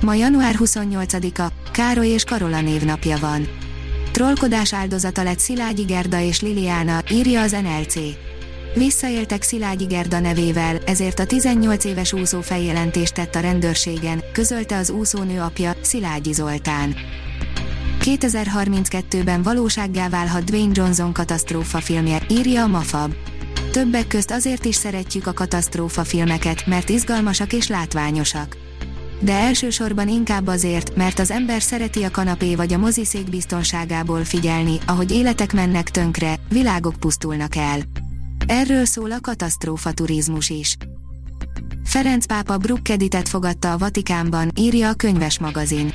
Ma január 28-a, Károly és Karola névnapja van. Trollkodás áldozata lett Szilágyi Gerda és Liliana, írja az NLC. Visszaéltek Szilágyi Gerda nevével, ezért a 18 éves úszó feljelentést tett a rendőrségen, közölte az úszónő apja, Szilágyi Zoltán. 2032-ben valósággá válhat Dwayne Johnson katasztrófa filmje, írja a Mafab. Többek közt azért is szeretjük a katasztrófa filmeket, mert izgalmasak és látványosak de elsősorban inkább azért, mert az ember szereti a kanapé vagy a moziszék biztonságából figyelni, ahogy életek mennek tönkre, világok pusztulnak el. Erről szól a katasztrófa turizmus is. Ferenc pápa Bruckeditet fogadta a Vatikánban, írja a könyves magazin.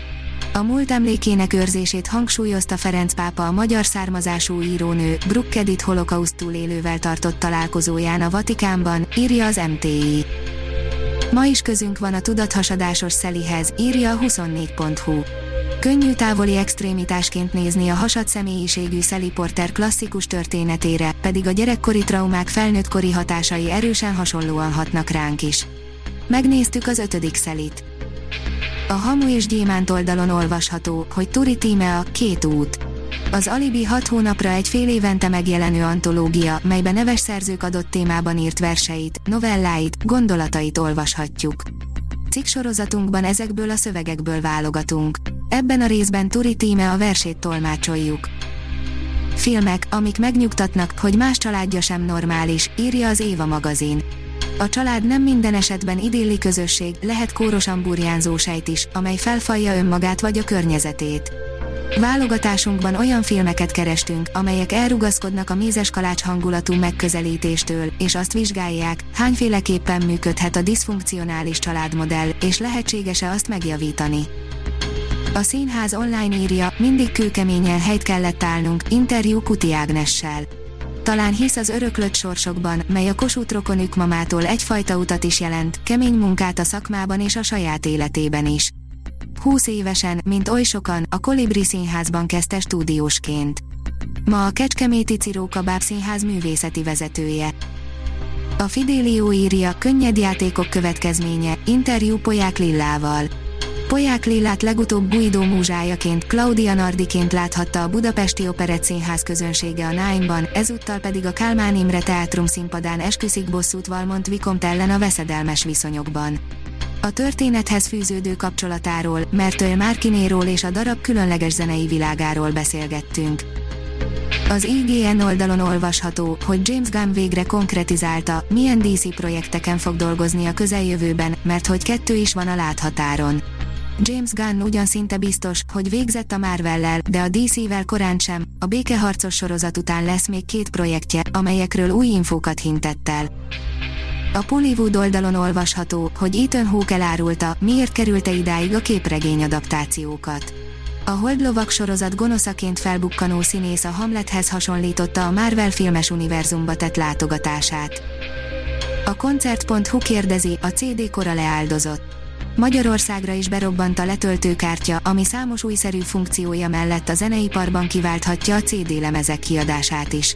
A múlt emlékének őrzését hangsúlyozta Ferenc pápa a magyar származású írónő Brukkedit holokauszt túlélővel tartott találkozóján a Vatikánban, írja az MTI. Ma is közünk van a tudathasadásos szelihez, írja a 24.hu. Könnyű távoli extrémitásként nézni a hasad személyiségű szeliporter klasszikus történetére, pedig a gyerekkori traumák felnőttkori hatásai erősen hasonlóan hatnak ránk is. Megnéztük az ötödik szelit. A Hamu és Gyémánt oldalon olvasható, hogy Turi Tíme a két út az Alibi 6 hónapra egy fél évente megjelenő antológia, melybe neves szerzők adott témában írt verseit, novelláit, gondolatait olvashatjuk. Cikk ezekből a szövegekből válogatunk. Ebben a részben Turi Tíme a versét tolmácsoljuk. Filmek, amik megnyugtatnak, hogy más családja sem normális, írja az Éva magazin. A család nem minden esetben idilli közösség, lehet kórosan burjánzó sejt is, amely felfalja önmagát vagy a környezetét. Válogatásunkban olyan filmeket kerestünk, amelyek elrugaszkodnak a mézes kalács hangulatú megközelítéstől, és azt vizsgálják, hányféleképpen működhet a diszfunkcionális családmodell, és lehetséges-e azt megjavítani. A színház online írja, mindig kőkeményen helyt kellett állnunk, interjú Kuti Ágnessel. Talán hisz az öröklött sorsokban, mely a Kossuth rokonük mamától egyfajta utat is jelent, kemény munkát a szakmában és a saját életében is. 20 évesen, mint oly sokan, a Kolibri Színházban kezdte stúdiósként. Ma a Kecskeméti Ciróka Báb Színház művészeti vezetője. A Fidelio írja, könnyed játékok következménye, interjú Poják Lillával. Poják Lillát legutóbb Guido múzsájaként, Claudia Nardiként láthatta a Budapesti Operett Színház közönsége a Nine-ban, ezúttal pedig a Kálmán Imre Teátrum színpadán esküszik bosszút Valmont Vikomt ellen a veszedelmes viszonyokban a történethez fűződő kapcsolatáról, Mertől Márkinéról és a darab különleges zenei világáról beszélgettünk. Az IGN oldalon olvasható, hogy James Gunn végre konkretizálta, milyen DC projekteken fog dolgozni a közeljövőben, mert hogy kettő is van a láthatáron. James Gunn ugyan szinte biztos, hogy végzett a Marvellel, de a DC-vel korán sem, a békeharcos sorozat után lesz még két projektje, amelyekről új infókat hintett el. A Pollywood oldalon olvasható, hogy Ethan Hawke elárulta, miért kerülte idáig a képregény adaptációkat. A Holdlovak sorozat gonoszaként felbukkanó színész a Hamlethez hasonlította a Marvel filmes univerzumba tett látogatását. A koncert.hu kérdezi, a CD kora leáldozott. Magyarországra is berobbant a letöltőkártya, ami számos újszerű funkciója mellett a zeneiparban kiválthatja a CD lemezek kiadását is.